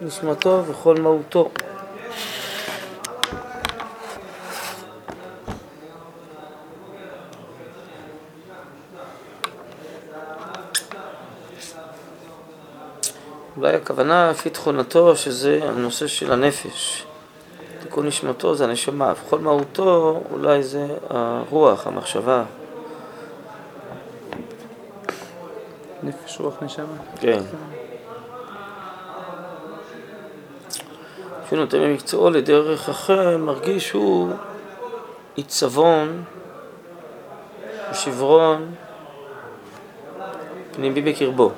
נשמתו וכל מהותו. אולי הכוונה לפי תכונתו שזה הנושא של הנפש. תיקון נשמתו זה הנשמה, וכל מהותו אולי זה הרוח, המחשבה. נפש, רוח, נשמה. כן. כשהוא נותן ממקצועו לדרך אחר, מרגיש שהוא עיצבון, שברון, פנימי בקרבו.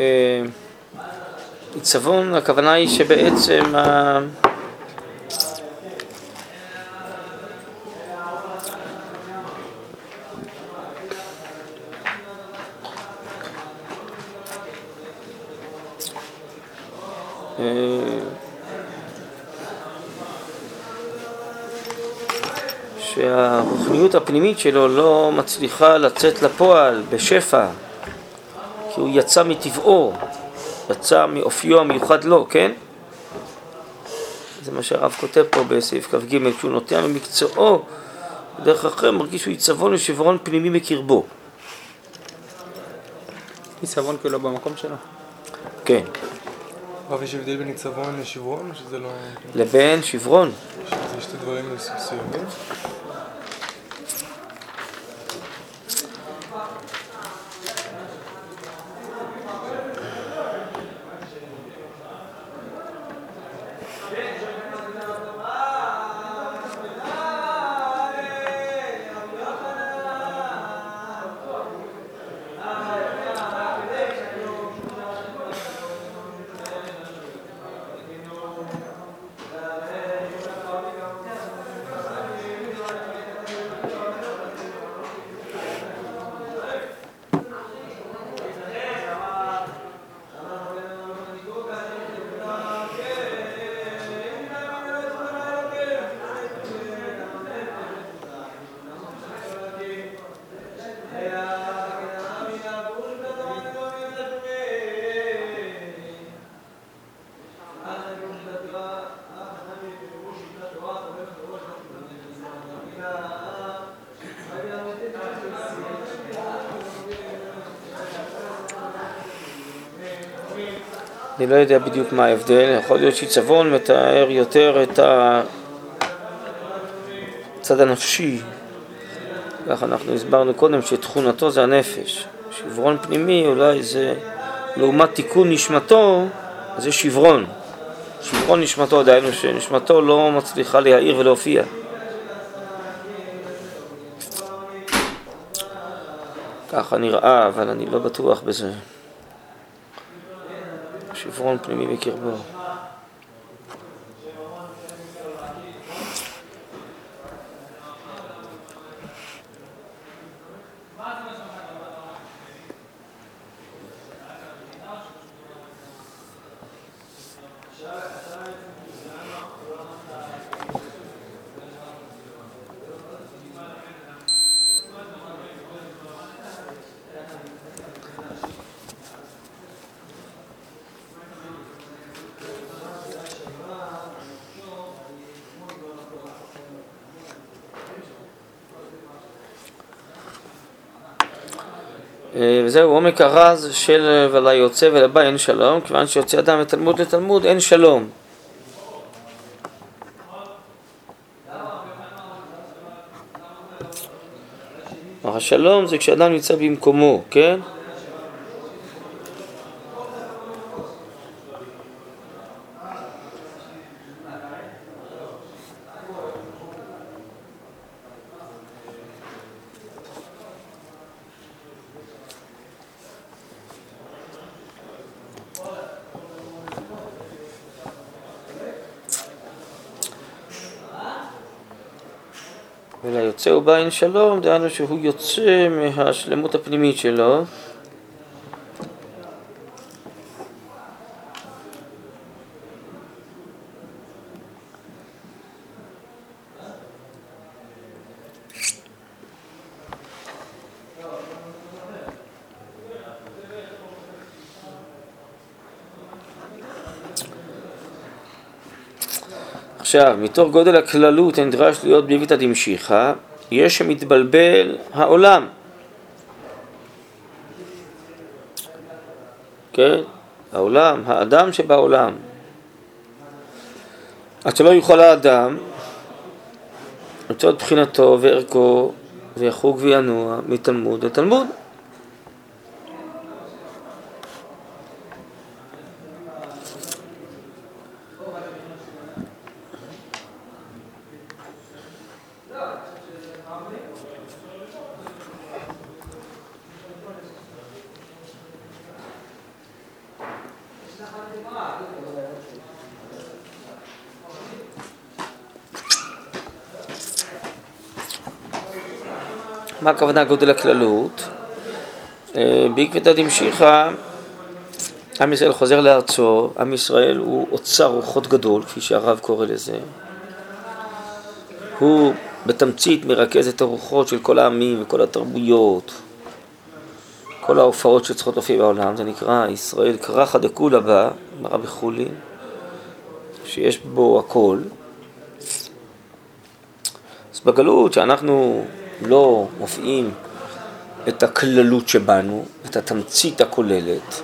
אה, עיצבון, הכוונה היא שבעצם ה... אה, שהרוחניות הפנימית שלו לא מצליחה לצאת לפועל בשפע כי הוא יצא מטבעו, יצא מאופיו המיוחד לו, כן? זה מה שהרב כותב פה בסעיף כ"ג, כשהוא נוטע ממקצועו, בדרך אחרת מרגיש שהוא עיצבון ושברון פנימי בקרבו. עיצבון כאילו במקום שלו. כן. רב, יש הבדל בין עיצבון לשברון, או שזה לא... לבין שברון. זה שתי דברים מסוימים? אני לא יודע בדיוק מה ההבדל, יכול להיות שעיצבון מתאר יותר את הצד הנפשי. כך אנחנו הסברנו קודם שתכונתו זה הנפש. שברון פנימי אולי זה לעומת תיקון נשמתו, זה שברון. שברון נשמתו, דהיינו שנשמתו לא מצליחה להעיר ולהופיע. ככה נראה, אבל אני לא בטוח בזה. שברון פנימי בקרבו. אה, וזהו עומק הרז של וליוצא ולבא אין שלום, כיוון שיוצא אדם מתלמוד לתלמוד אין שלום. השלום זה כשאדם נמצא במקומו, כן? יוצא ובא עין שלום, דהיינו שהוא יוצא מהשלמות הפנימית שלו. עכשיו, מתוך גודל הכללות הנדרש להיות בליבתא דמשיחא, יש שמתבלבל העולם. כן? העולם, האדם שבעולם. עד שלא יוכל האדם למצוא את בחינתו וערכו ויחוג וינוע מתלמוד לתלמוד. מה הכוונה גודל הכללות? אה, בעקבתא דמשיחא, עם ישראל חוזר לארצו, עם ישראל הוא אוצר רוחות גדול, כפי שהרב קורא לזה. הוא בתמצית מרכז את הרוחות של כל העמים וכל התרבויות, כל ההופעות שצריכות להופיע בעולם, זה נקרא ישראל קרחא דכולא בה, ברבי חולין, שיש בו הכל. אז בגלות שאנחנו לא מופיעים את הכללות שבנו, את התמצית הכוללת,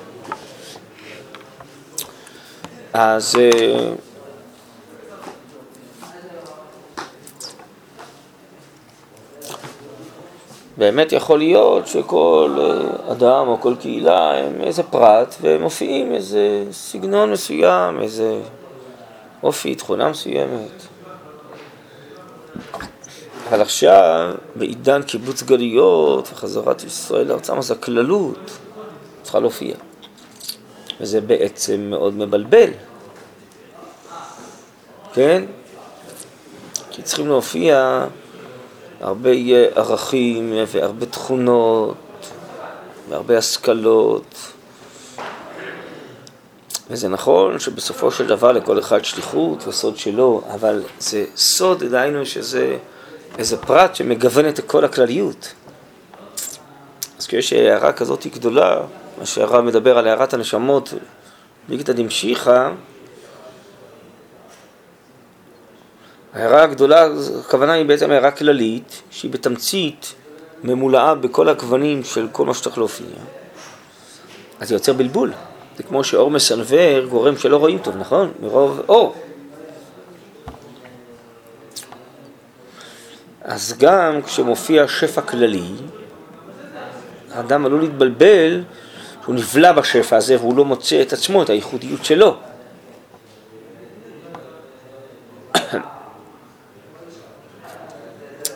אז אה, באמת יכול להיות שכל אה, אדם או כל קהילה הם איזה פרט והם מופיעים איזה סגנון מסוים, איזה אופי, תכונה מסוימת. אבל עכשיו, בעידן קיבוץ גלויות וחזרת ישראל לארצם, אז הכללות צריכה להופיע. וזה בעצם מאוד מבלבל, כן? כי צריכים להופיע הרבה ערכים והרבה תכונות והרבה השכלות. וזה נכון שבסופו של דבר לכל אחד שליחות וסוד שלו, אבל זה סוד, דהיינו שזה איזה פרט שמגוון את כל הכלליות. אז כשיש הערה כזאת גדולה, מה שהרב מדבר על הערת הנשמות, בגתא דמשיחא, ההערה הגדולה, הכוונה היא בעצם הערה כללית, שהיא בתמצית ממולאה בכל הגוונים של כל מה שצריך להופיע. אז זה יוצר בלבול. זה כמו שאור מסנוור גורם שלא רואים טוב, נכון? מרוב אור. אז גם כשמופיע שפע כללי, האדם עלול להתבלבל שהוא נבלע בשפע הזה והוא לא מוצא את עצמו, את הייחודיות שלו.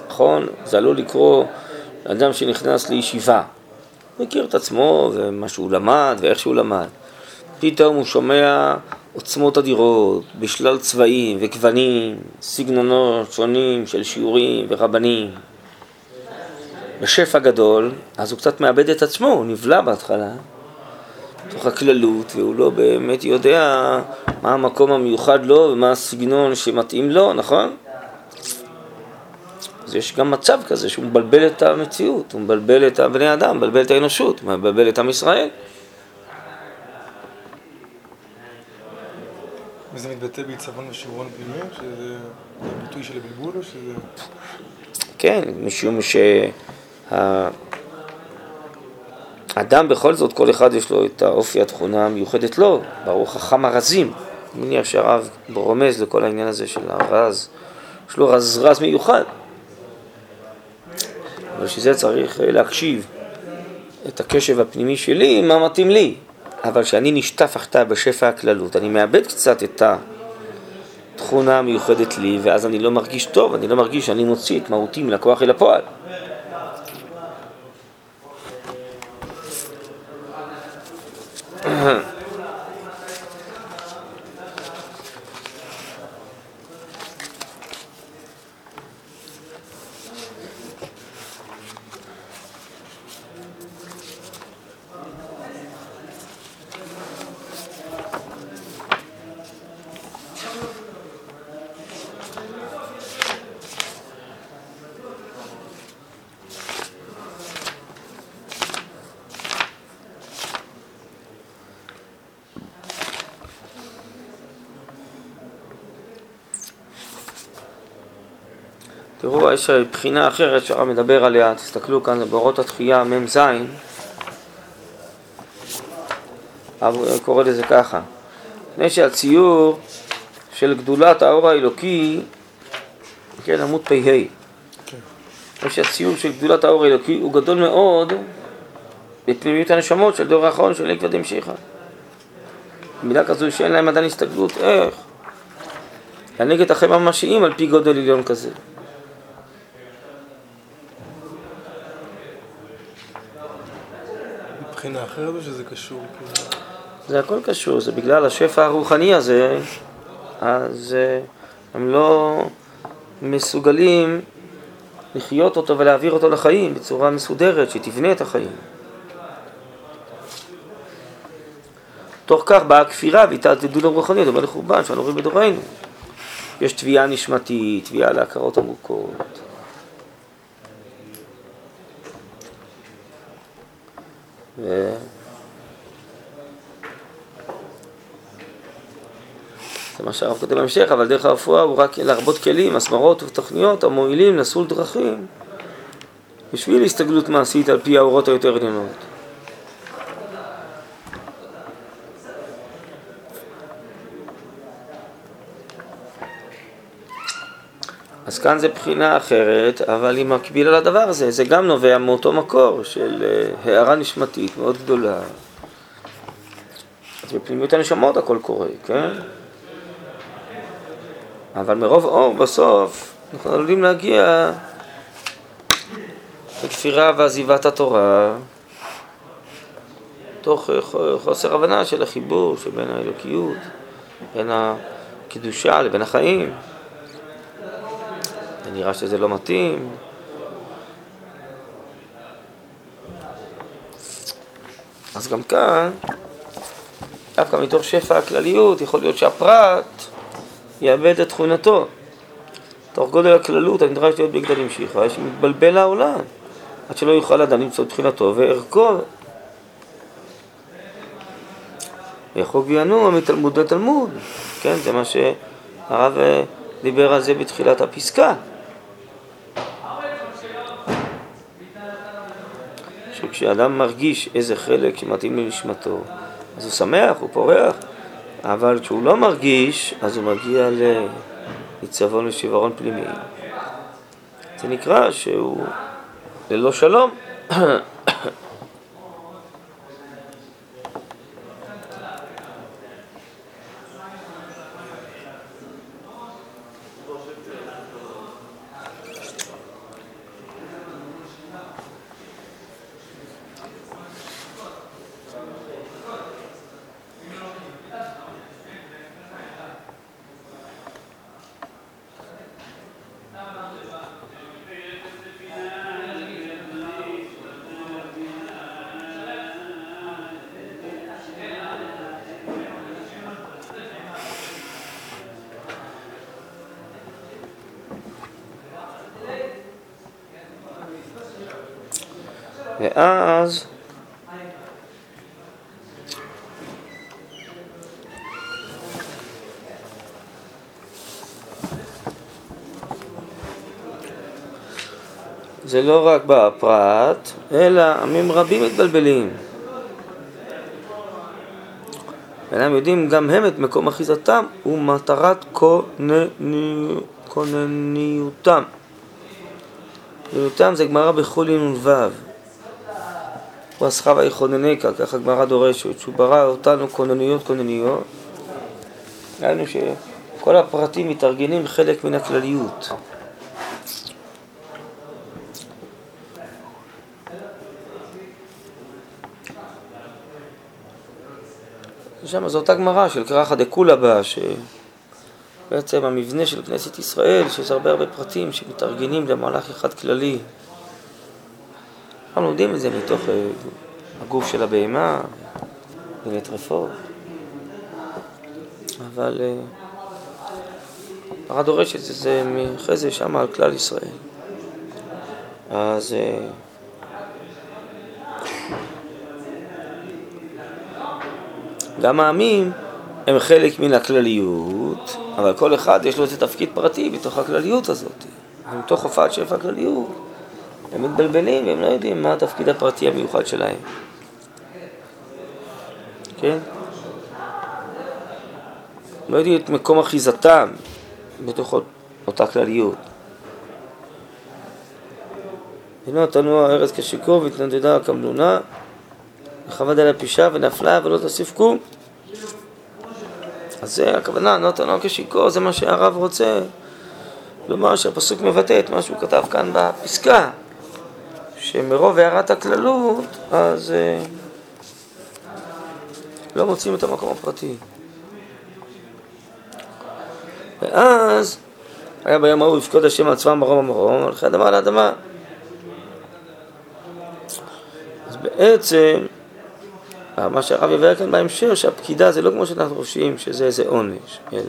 נכון? זה עלול לקרוא אדם שנכנס לישיבה, הוא מכיר את עצמו ומה שהוא למד ואיך שהוא למד. פתאום הוא שומע עוצמות אדירות, בשלל צבעים וגוונים, סגנונות שונים של שיעורים ורבנים. בשפע גדול, אז הוא קצת מאבד את עצמו, הוא נבלע בהתחלה, תוך הכללות, והוא לא באמת יודע מה המקום המיוחד לו ומה הסגנון שמתאים לו, נכון? אז יש גם מצב כזה שהוא מבלבל את המציאות, הוא מבלבל את הבני אדם, מבלבל את האנושות, מבלבל את עם ישראל. וזה מתבטא בעיצבון ושירון פנימי, שזה ביטוי של הבלבול או שזה... כן, משום שהאדם בכל זאת, כל אחד יש לו את האופי, התכונה המיוחדת לו, ברוך חכם הרזים. אני מניח שהרב רומז לכל העניין הזה של הרז, יש לו רז רז מיוחד. אבל שזה צריך להקשיב את הקשב הפנימי שלי, מה מתאים לי. אבל כשאני נשטף תחתיו בשפע הכללות, אני מאבד קצת את התכונה המיוחדת לי, ואז אני לא מרגיש טוב, אני לא מרגיש שאני מוציא את מהותי מן הכוח אל הפועל. Mm-hmm. תראו, יש בחינה אחרת שהרב מדבר עליה, תסתכלו כאן, זה באורות התחייה מ"ז. הרב קורא לזה ככה. לפני שהציור של גדולת האור האלוקי, כן, עמוד פ"ה. לפני שהציור של גדולת האור האלוקי הוא גדול מאוד בפנימיות הנשמות של דור האחרון של עקבא דמשיחא. מילה כזו שאין להם עדיין הסתגלות, איך? להנהיג את החיים הממשיים על פי גודל עליון כזה. אחרת או שזה קשור? כאילו? זה הכל קשור, זה בגלל השפע הרוחני הזה, אז אה, הם לא מסוגלים לחיות אותו ולהעביר אותו לחיים בצורה מסודרת, שתבנה את החיים. תוך כך באה הכפירה והתעתדות הרוחניות, אבל לחורבן שאנו רואים בדורנו. יש תביעה נשמתית, תביעה להכרות עמוקות. ו... זה מה שהרב כותב בהמשך, אבל דרך הרפואה הוא רק להרבות כלים, הסמרות ותוכניות המועילים לסול דרכים בשביל הסתגלות מעשית על פי האורות היותר עליונות. אז כאן זה בחינה אחרת, אבל היא מקבילה לדבר הזה. זה גם נובע מאותו מקור של אה, הערה נשמתית מאוד גדולה. אז בפנימיות הנשמות הכל קורה, כן? אבל מרוב אור בסוף אנחנו עלולים להגיע לכפירה ועזיבת התורה תוך חוסר הבנה של החיבור שבין האלוקיות, בין הקדושה לבין החיים. זה נראה שזה לא מתאים. אז גם כאן, דווקא מתוך שפע הכלליות, יכול להיות שהפרט יאבד את תכונתו. תוך גודל הכללות הנדרש להיות בגדלים שיחה, שמתבלבל העולם, עד שלא יוכל אדם למצוא את תחילתו וערכו. ויחוג וינוע מתלמוד לתלמוד, כן, זה מה שהרב אה, דיבר על זה בתחילת הפסקה. שכשאדם מרגיש איזה חלק שמתאים לנשמתו, אז הוא שמח, הוא פורח, אבל כשהוא לא מרגיש, אז הוא מגיע לעיצבון ושברון פנימי. זה נקרא שהוא ללא שלום. ואז זה לא רק בפרט, אלא עמים רבים מתבלבלים. אינם יודעים גם הם את מקום אחיזתם ומטרת כונניותם. כונניותם זה גמרא בחולין נ"ו. הוא אסחבה יכוננקה, ככה הגמרא דורשת, שהוא ברא אותנו כוננויות כונניות. ראינו שכל הפרטים מתארגנים חלק מן הכלליות. שם זו אותה גמרא של קרחא דקולה בה, שבעצם המבנה של כנסת ישראל, שיש הרבה הרבה פרטים שמתארגנים למהלך אחד כללי. אנחנו לומדים את זה מתוך אה, הגוף של הבהמה, במטרפות, אבל הרע דורש את זה, אחרי זה שם על כלל ישראל. אז אה, גם העמים הם חלק מן הכלליות, אבל כל אחד יש לו איזה תפקיד פרטי בתוך הכלליות הזאת. ומתוך הופעת שפע הכלליות, הם מתבלבלים והם לא יודעים מה התפקיד הפרטי המיוחד שלהם. כן? לא יודעים את מקום אחיזתם בתוך אותה כלליות. הנה תנוע הארץ כשיכור והתנדדה כמלונה וחבד על הפישה ונפלה ולא תוסיף קום. אז זה הכוונה, לא תנוע כשיכור, זה מה שהרב רוצה לומר שהפסוק מבטא את מה שהוא כתב כאן בפסקה, שמרוב הערת הכללות, אז אה, לא מוצאים את המקום הפרטי. ואז היה ביום ההוא יפקוד השם על צבא מרום המרום, הולכי אדמה לאדמה. אז בעצם, מה שהרב יבהר כאן בהמשך, שהפקידה זה לא כמו שאנחנו חושבים שזה איזה עונש, אלא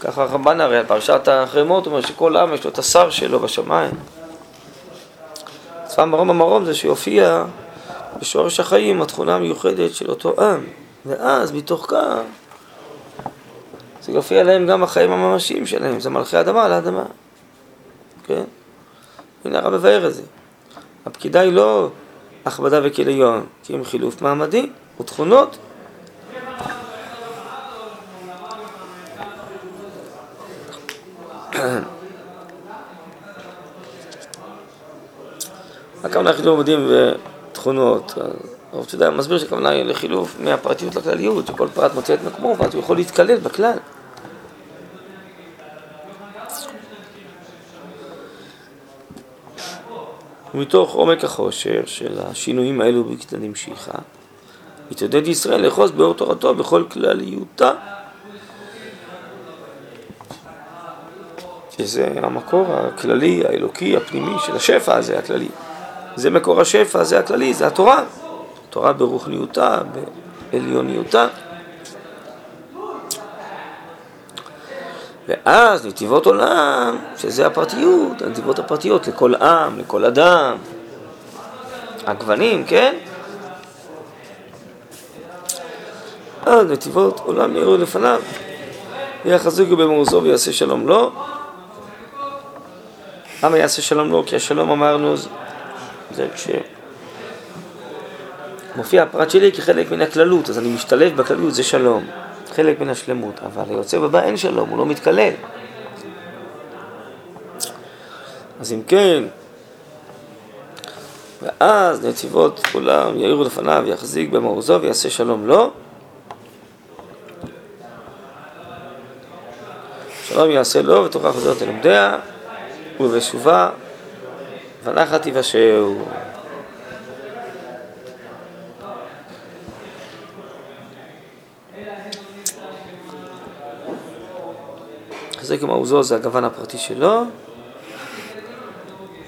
ככה הרמב"ן הרי, פרשת החרמות, אומר שכל עם יש לו את השר שלו בשמיים. צבא מרום המרום זה שיופיע בשורש החיים התכונה המיוחדת של אותו עם, ואז מתוך כך זה יופיע להם גם החיים הממשיים שלהם, זה מלכי אדמה על האדמה. כן? הנה הרב מבאר את זה. הפקידה היא לא הכבדה וכיליון, כי הם חילוף מעמדי ותכונות. הכוונה חילוף מעמדים ותכונות. הרב צודק מסביר שהכוונה היא לחילוף מהפרטיות לכלליות, שכל פרט מוצא את מקומו ואז הוא יכול להתקלל בכלל. ומתוך עומק החושר של השינויים האלו בקטנים שיחה, התעודד ישראל לאחוז באור תורתו בכל כלליותה. שזה המקור הכללי, האלוקי, הפנימי של השפע הזה, הכללי. זה מקור השפע, זה הכללי, זה התורה. תורה ברוחניותה, בעליוניותה. ואז נתיבות עולם, שזה הפרטיות, הנתיבות הפרטיות לכל עם, לכל אדם, הגוונים, כן? אז נתיבות עולם נראו לפניו, ויחזיקו במורזו ויעשה שלום לו. למה יעשה שלום לו? כי השלום אמרנו זה כש... מופיע הפרט שלי כחלק מן הכללות, אז אני משתלב בכללות, זה שלום. חלק מן השלמות, אבל היוצא בבא אין שלום, הוא לא מתקלל. אז אם כן, ואז נציבות כולם יאירו לפניו, יחזיק במעוזו ויעשה שלום לו. שלום יעשה לו ותורה חוזרת ללמדיה ובשובה ונחת יבשהו. יחזק עם מעוזו זה הגוון הפרטי שלו,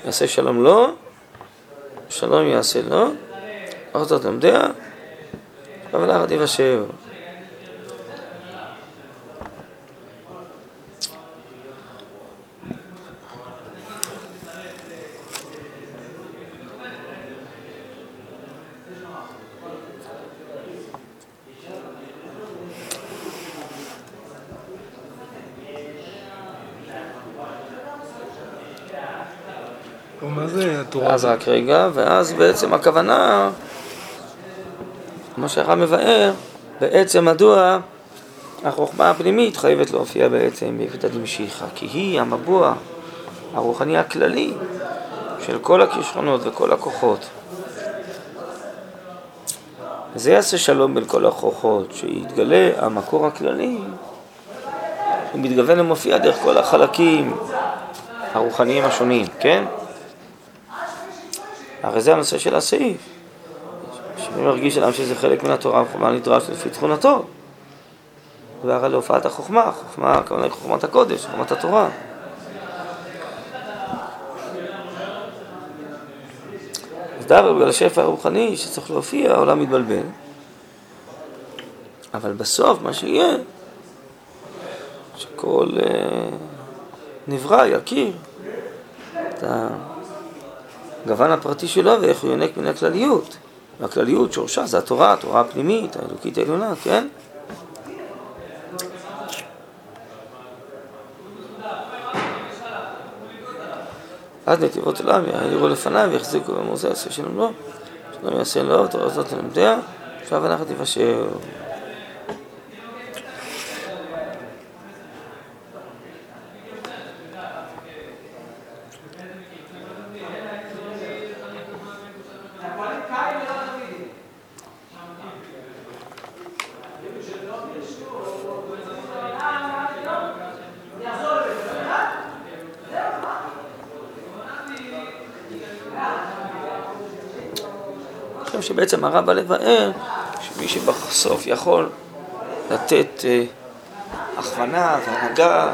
יעשה שלום לו, שלום יעשה לו, ארצות למדיה, אבל אחת מה זה התורה? אז רק רגע, ואז בעצם הכוונה, מה שהרב מבאר, בעצם מדוע החוכמה הפנימית חייבת להופיע בעצם ביחידת משיחה, כי היא המבוע הרוחני הכללי של כל הכישרונות וכל הכוחות. זה יעשה שלום בין כל הכוחות, שיתגלה המקור הכללי, הוא מתגוון ומופיע דרך כל החלקים הרוחניים השונים, כן? הרי זה הנושא של הסעיף. שמי מרגיש אדם שזה חלק מן התורה, מה נדרש לפי תכונתו. זה הרי להופעת החוכמה, חוכמה, הכוונה חוכמת הקודש, חוכמת התורה. אז דווקא בגלל השפע הרוחני שצריך להופיע, העולם מתבלבל. אבל בסוף מה שיהיה, שכל אה, נברא יכיר את ה... הגוון הפרטי שלו ואיך הוא יונק מן הכלליות. והכלליות שורשה זה התורה, התורה הפנימית, האלוקית העליונה, כן? עד נתיבות עולם יעירו לפניו ויחזיקו במוזר יעשה שלום לו שלום יעשה לו תורה זאת תלמדיה עכשיו אנחנו תבשר חושב שבעצם הרב בא לבאר שמי שבסוף יכול לתת אה, הכוונה והנהגה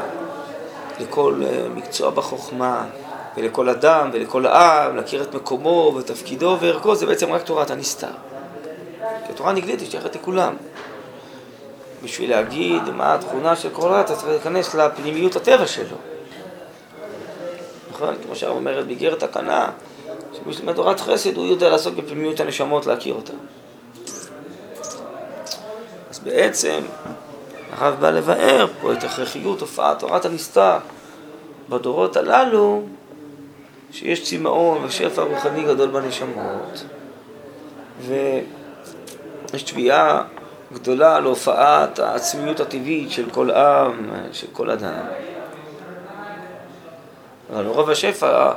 לכל אה, מקצוע בחוכמה ולכל אדם ולכל העם, להכיר את מקומו ותפקידו וערכו, זה בעצם רק תורת הנסתר. כי התורה הנגלית היא שייכת לכולם. בשביל להגיד מה התכונה של כל אתה צריך להיכנס לפנימיות הטבע שלו. נכון? כמו שהרב אומרת, באיגרת תקנה, שמי שלמד תורת חסד, הוא יודע לעסוק בפנימיות הנשמות, להכיר אותן. אז בעצם, הרב בא לבאר פה את הכרחיות הופעת תורת הנסתר בדורות הללו, שיש צמאון ושפע רוחני גדול בנשמות, ויש תביעה גדולה להופעת העצמיות הטבעית של כל עם, של כל אדם. אבל רוב השפע,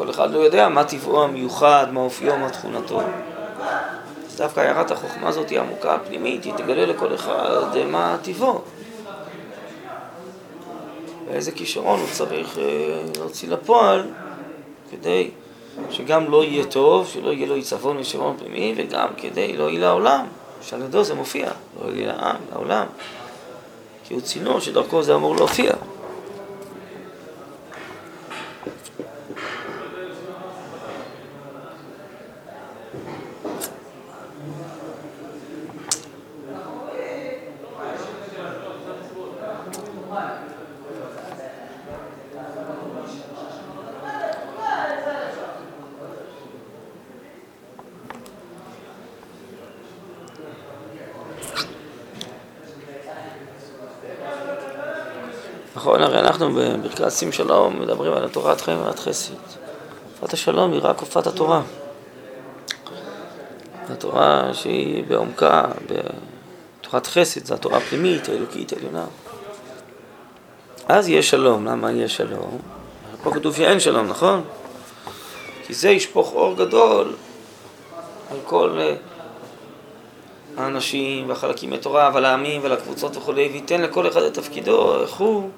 כל אחד לא יודע מה טבעו המיוחד, מה אופיו, מה תכונתו. דווקא הערת החוכמה הזאת היא עמוקה, פנימית, היא תגלה לכל אחד מה טבעו. ואיזה כישרון הוא צריך אה, להוציא לפועל כדי שגם לא יהיה טוב, שלא יהיה לו עיצבון ושרון פנימי, וגם כדי לא יהיה לעולם, שעל ידו זה מופיע, לא יהיה לעם, לעולם. כי הוא צינור שדרכו זה אמור להופיע. נכון, הרי שים שלום מדברים על תורת חיים ועל חסד. תקופת השלום היא רק תקופת התורה. התורה שהיא בעומקה, בתורת חסד, זו התורה הפנימית, האלוקית, העליונה. אז יהיה שלום. למה יהיה שלום? פה כתוב שאין שלום, נכון? כי זה ישפוך אור גדול על כל אה, האנשים והחלקים מתורה ולעמים ולקבוצות וכולי, וייתן לכל אחד את תפקידו, איך הוא.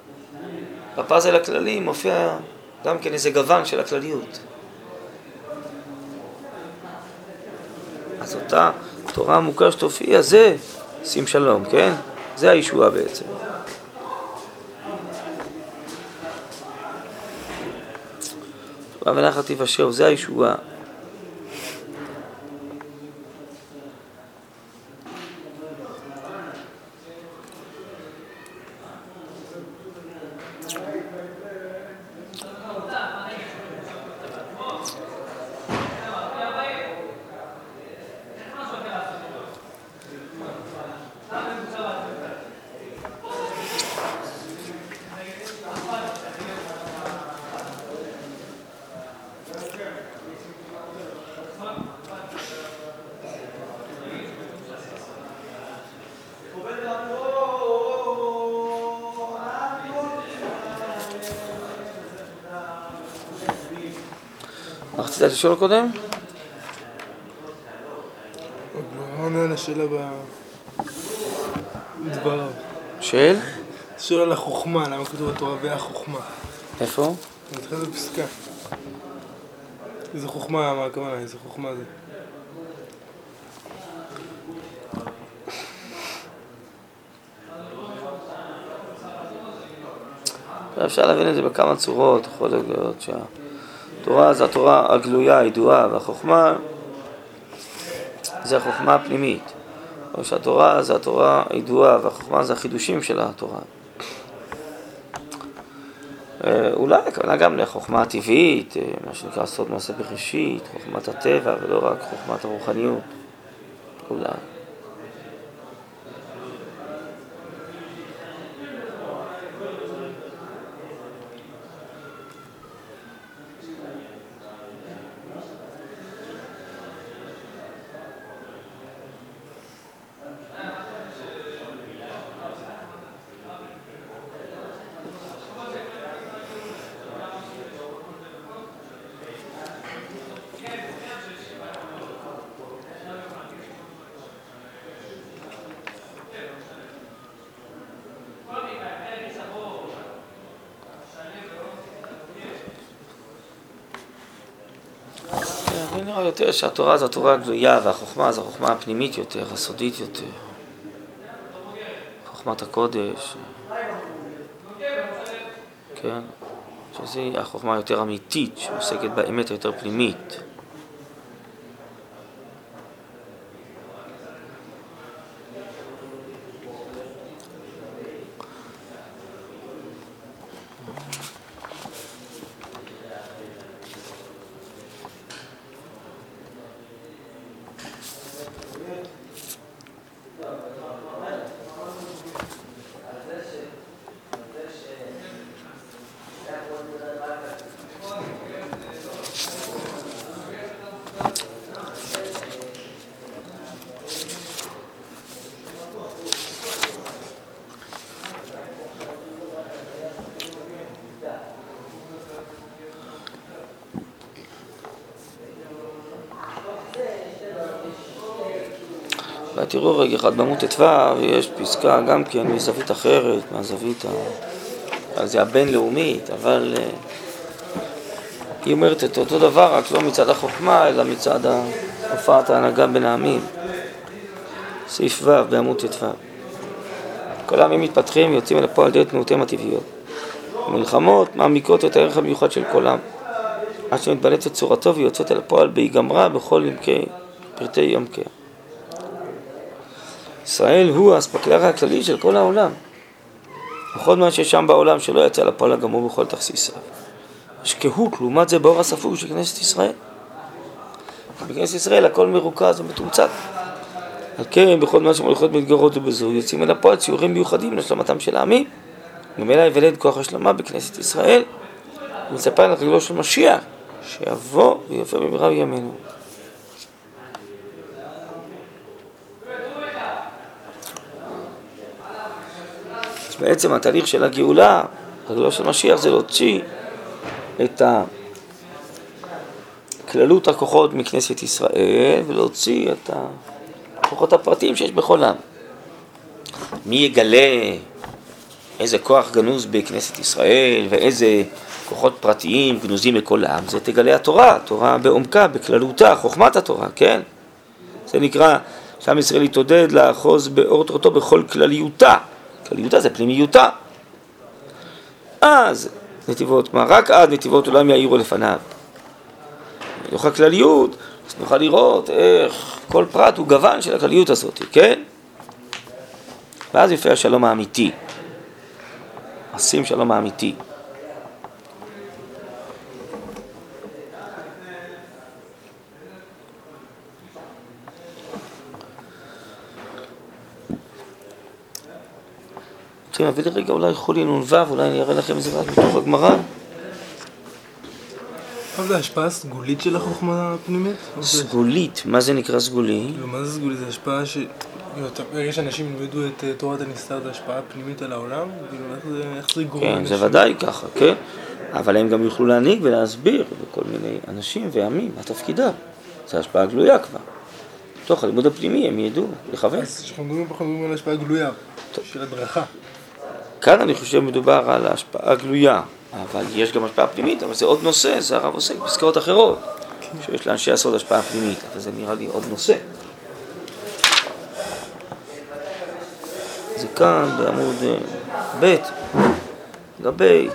בפאזל הכללי מופיע גם כן איזה גוון של הכלליות. אז אותה תורה עמוקה שתופיע, זה שים שלום, כן? זה הישועה בעצם. תורה ונחת תיוושע, זה הישועה. מה רצית לשאול קודם? עוד לא עונה על השאלה בדבריו. של? שואל על החוכמה, למה כתוב בתורה והחוכמה? איפה? זה מתחיל בפסקה. איזה חוכמה, מה הכוונה? איזה חוכמה זה? אפשר להבין את זה בכמה צורות, יכול להיות שהתורה זה התורה הגלויה, הידועה, והחוכמה זה החוכמה הפנימית. או שהתורה זה התורה הידועה, והחוכמה זה החידושים של התורה. אה, אולי הכוונה גם לחוכמה הטבעית, אה, מה שנקרא סוד מעשה בראשית, חוכמת הטבע, ולא רק חוכמת הרוחניות. אולי. נראה יותר שהתורה זו התורה הגלויה והחוכמה זו החוכמה הפנימית יותר, הסודית יותר. חוכמת הקודש. כן? שזו החוכמה היותר אמיתית, שעוסקת באמת היותר פנימית. תראו רגע אחד בעמוד ט"ו, יש פסקה גם כן מזווית אחרת, מהזווית ה... זה הבינלאומית, אבל אה, היא אומרת את אותו דבר, רק לא מצד החוכמה, אלא מצד הופעת ההנהגה בין העמים. סעיף ו' בעמוד ט"ו. כל העמים מתפתחים ויוצאים אל הפועל דרך תנועותיהם הטבעיות. מלחמות מעמיקות את הערך המיוחד של כל עם, עד שמתבלט את צורתו ויוצאת אל הפועל בהיגמרה בכל עמקי פרטי עמקיה. ישראל הוא האספקלריה הכללי של כל העולם. בכל מה שיש שם בעולם שלא יצא לפועל הגמור בכל תכסיסיו. יש קהות, לעומת זה באור הספוג של כנסת ישראל. בכנסת ישראל הכל מרוכז ומתומצת. על כן, בכל מה שמוליכות מתגרות ובזו, יוצאים אל הפועל ציורים מיוחדים להשלמתם של העמים. ממילא יוולד כוח השלמה בכנסת ישראל, ומצפה לרגלו של משיח, שיבוא ויופיע במהרה בימינו. בעצם התהליך של הגאולה, הגאולה של משיח זה להוציא את כללות הכוחות מכנסת ישראל ולהוציא את הכוחות הפרטיים שיש בכל עם. מי יגלה איזה כוח גנוז בכנסת ישראל ואיזה כוחות פרטיים גנוזים בכל העם, זה תגלה התורה, התורה בעומקה, בכללותה, חוכמת התורה, כן? זה נקרא שעם ישראל יתעודד לאחוז באור תורתו בכל כלליותה. כלליותה זה פנימיותה. אז נתיבות, כלומר רק אז נתיבות עולם יאירו לפניו. מתוך הכלליות, אז נוכל לראות איך כל פרט הוא גוון של הכלליות הזאת, כן? ואז יפה השלום האמיתי, עשים שלום האמיתי. רוצים להביא לרגע אולי חולי נ"ו, אולי אני אראה לכם איזה מעט מתוך הגמרא. אבל זה השפעה סגולית של החוכמה הפנימית? סגולית, מה זה נקרא סגולי? לא, מה זה סגולי? זה השפעה ש... ברגע שאנשים ילמדו את אה, תורת הנסתר, זה השפעה פנימית על העולם? כאילו, איך זה יגרום כן, זה ודאי ככה, כן? אבל הם גם יוכלו להנהיג ולהסביר לכל מיני אנשים ועמים מה תפקידם. זו השפעה גלויה כבר. בתוך הלימוד הפנימי הם ידעו לכוון. אז כשאנחנו מדברים על השפעה גלויה, של הדרכה. כאן אני חושב מדובר על השפעה גלויה, אבל יש גם השפעה פנימית, אבל זה עוד נושא, זה הרב עוסק בפסקאות אחרות, שיש לאנשי הסוד השפעה פנימית, אבל זה נראה לי עוד נושא. זה כאן בעמוד אה, ב', לגבי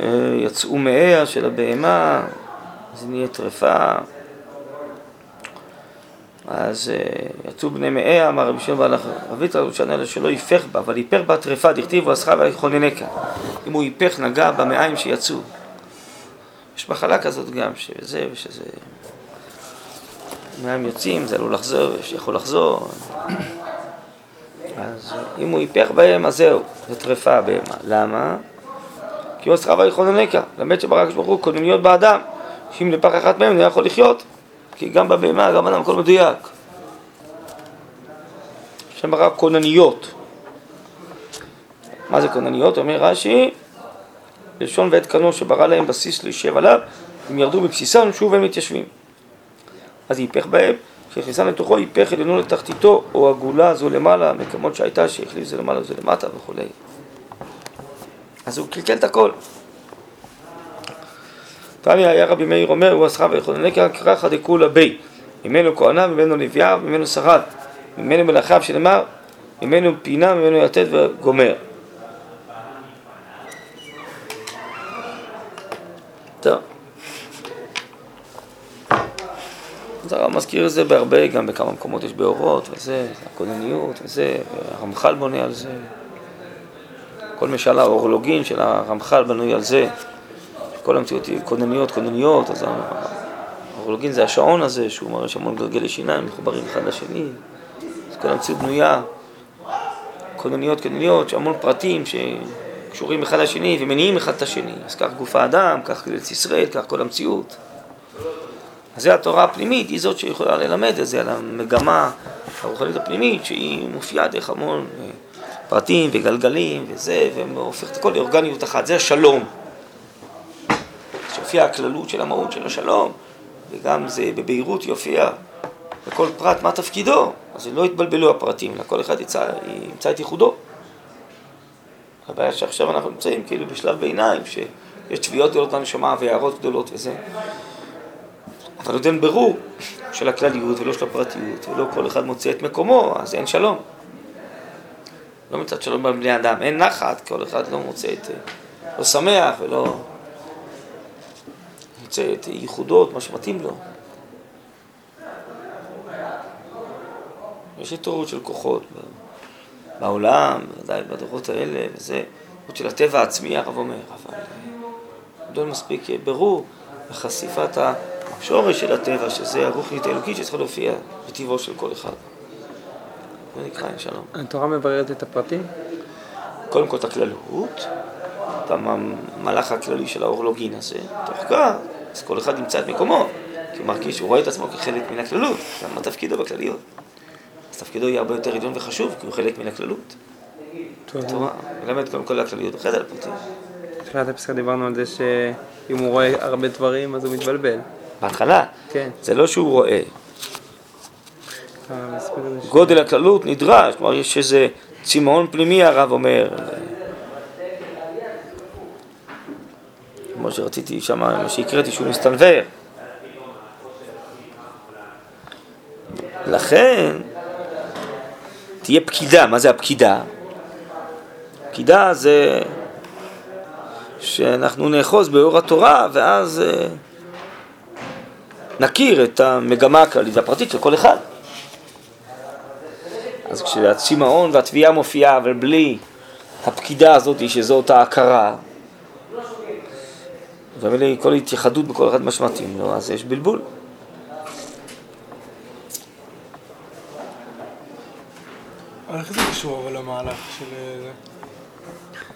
אה, יצאו מאיה של הבהמה, זה נהיה טרפה. אז uh, יצאו בני מאיה, אמר רבי שמעון בעל רבית רבי שנאלה שלא ייפך בה, אבל ייפך בה טרפה, דכתיב ועשך ויכוננקה. אם הוא ייפך, נגע במעיים שיצאו. יש מחלה כזאת גם, שזה ושזה... מעיים יוצאים, זה עלול לחזור, יכול לחזור. אז אם הוא ייפך בהם, אז זהו, זה טרפה בהמה. למה? כי הוא עשך ויכוננקה. למד שברק ברוך הוא כונניות באדם, שאם נפח אחת מהם, הוא יכול לחיות. כי גם בבהמה, גם אדם, הכל מדויק. השם ברא כונניות. מה זה כונניות? אומר רש"י, לשון ועת קנו שברא להם בסיס להישב עליו, הם ירדו בבסיסם, שוב הם מתיישבים. אז ייפך בהם, כשנכנסה לתוכו ייפך עליונו לתחתיתו, או הגולה זו למעלה, מקומות שהייתה, שהחליף זה למעלה וזה למטה וכולי. אז הוא קלקל את הכל. תניא היה רבי מאיר אומר, הוא אסחב ויכוננקה כרחא דכולה בי. ממנו כהניו, ממנו לוויה, ממנו שרד. ממנו מלאכיו שנאמר, ממנו פינה, ממנו יתד וגומר. טוב. אז הרב מזכיר את זה בהרבה, גם בכמה מקומות יש באורות וזה, הכונניות וזה, הרמח"ל בונה על זה. כל משל האורולוגין של הרמח"ל בנוי על זה. כל המציאות היא כונניות, כונניות, אז האורולוגין זה השעון הזה, שהוא מראה שהמון גלגלי שיניים מחוברים אחד לשני. אז כל המציאות בנויה, כונניות, כונניות, שהמון פרטים שקשורים אחד לשני ומניעים אחד את השני. אז כך גוף האדם, כך ארץ ישראל, כך כל המציאות. אז זה התורה הפנימית, היא זאת שיכולה ללמד את זה על המגמה הרוחנית הפנימית, שהיא מופיעה דרך המון אה, פרטים וגלגלים וזה, והופך את הכל לאורגניות אחת, זה השלום. שיופיע הכללות של המהות של השלום, וגם זה בבהירות יופיע בכל פרט מה תפקידו, אז לא יתבלבלו הפרטים, אלא כל אחד ימצא, ימצא את ייחודו. הבעיה שעכשיו אנחנו נמצאים כאילו בשלב ביניים, שיש תביעות גדולות לנשמה והערות גדולות וזה. אבל עוד אין ברור של הכלליות ולא של הפרטיות, ולא כל אחד מוצא את מקומו, אז אין שלום. לא מצד שלום בין בני אדם, אין נחת, כל אחד לא מוצא את... לא שמח ולא מוצא את ייחודו, את מה שמתאים לו. יש התעוררות של כוחות בעולם, ודאי בדורות האלה, וזה, עוד של הטבע העצמי, הרב אומר, אבל עוד אין מספיק ברור בחשיפת השורש של הטבע, שזה הרוחנית האלוקית שצריכה להופיע בטבעו של כל אחד. זה נקרא אין שלום. התורה מבררת את הפרטים? קודם כל את הכללות, את המהלך הכללי של האורלוגין הזה, תוך כך, אז כל אחד ימצא את מקומו, כי הוא מרגיש, הוא רואה את עצמו כחלק מן הכללות, גם מה תפקידו בכלליות. אז תפקידו יהיה הרבה יותר עליון וחשוב, כי הוא חלק מן הכללות. התורה מלמד קודם כל הכלליות, אחרי זה על הפרטים. בתחילת הפסקה דיברנו על זה שאם הוא רואה הרבה דברים אז הוא מתבלבל. בהתחלה, כן. זה לא שהוא רואה, אה, גודל הכללות נדרש, כלומר יש איזה צמאון פנימי הרב אומר. כמו שרציתי שם, מה שהקראתי שהוא מסתנוור. לכן תהיה פקידה, מה זה הפקידה? פקידה זה שאנחנו נאחוז באור התורה ואז אה, נכיר את המגמה הכללית והפרטית של כל אחד. אז כשהצמאון והתביעה מופיעה, אבל בלי הפקידה הזאת, שזאת ההכרה, ובלי כל התייחדות בכל אחד מה שמתאים לו, אז יש בלבול. איך זה קשור אבל למהלך של אה?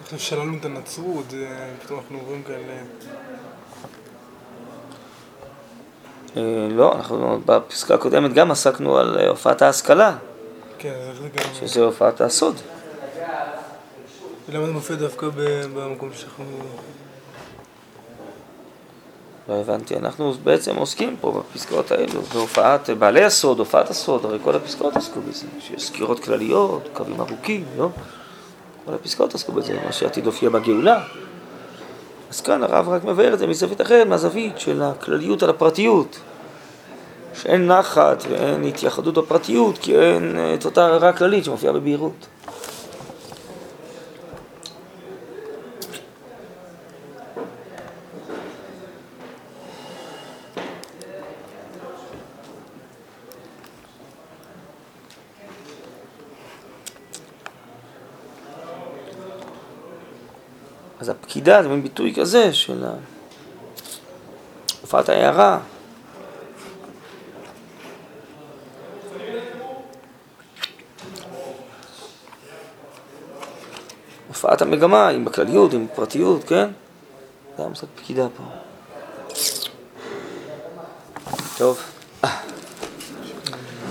עכשיו שללנו את הנצרות, זה- פתאום אנחנו עוברים כאלה... אה, לא, אנחנו בפסקה הקודמת גם עסקנו על אה, הופעת ההשכלה, כן, זה גם... שזה הופעת הסוד. למה זה מופיע דווקא במקום שאנחנו... לא הבנתי, אנחנו בעצם עוסקים פה בפסקאות האלו, בהופעת בעלי הסוד, הופעת הסוד, הרי כל הפסקאות עסקו בזה, שיש סקירות כלליות, קווים ארוכים, לא? כל הפסקאות עסקו בזה, מה שעתיד להופיע בגאולה. אז כאן הרב רק מבאר את זה מזווית אחרת, מהזווית של הכלליות על הפרטיות. שאין נחת ואין התייחדות בפרטיות, כי אין אה, את אותה הערה כללית שמופיעה בבהירות. אז הפקידה זה מין ביטוי כזה של הופעת ההערה. הופעת המגמה, עם בכלליות, עם פרטיות, כן? זה המושג פקידה פה. טוב.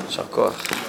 יישר כוח.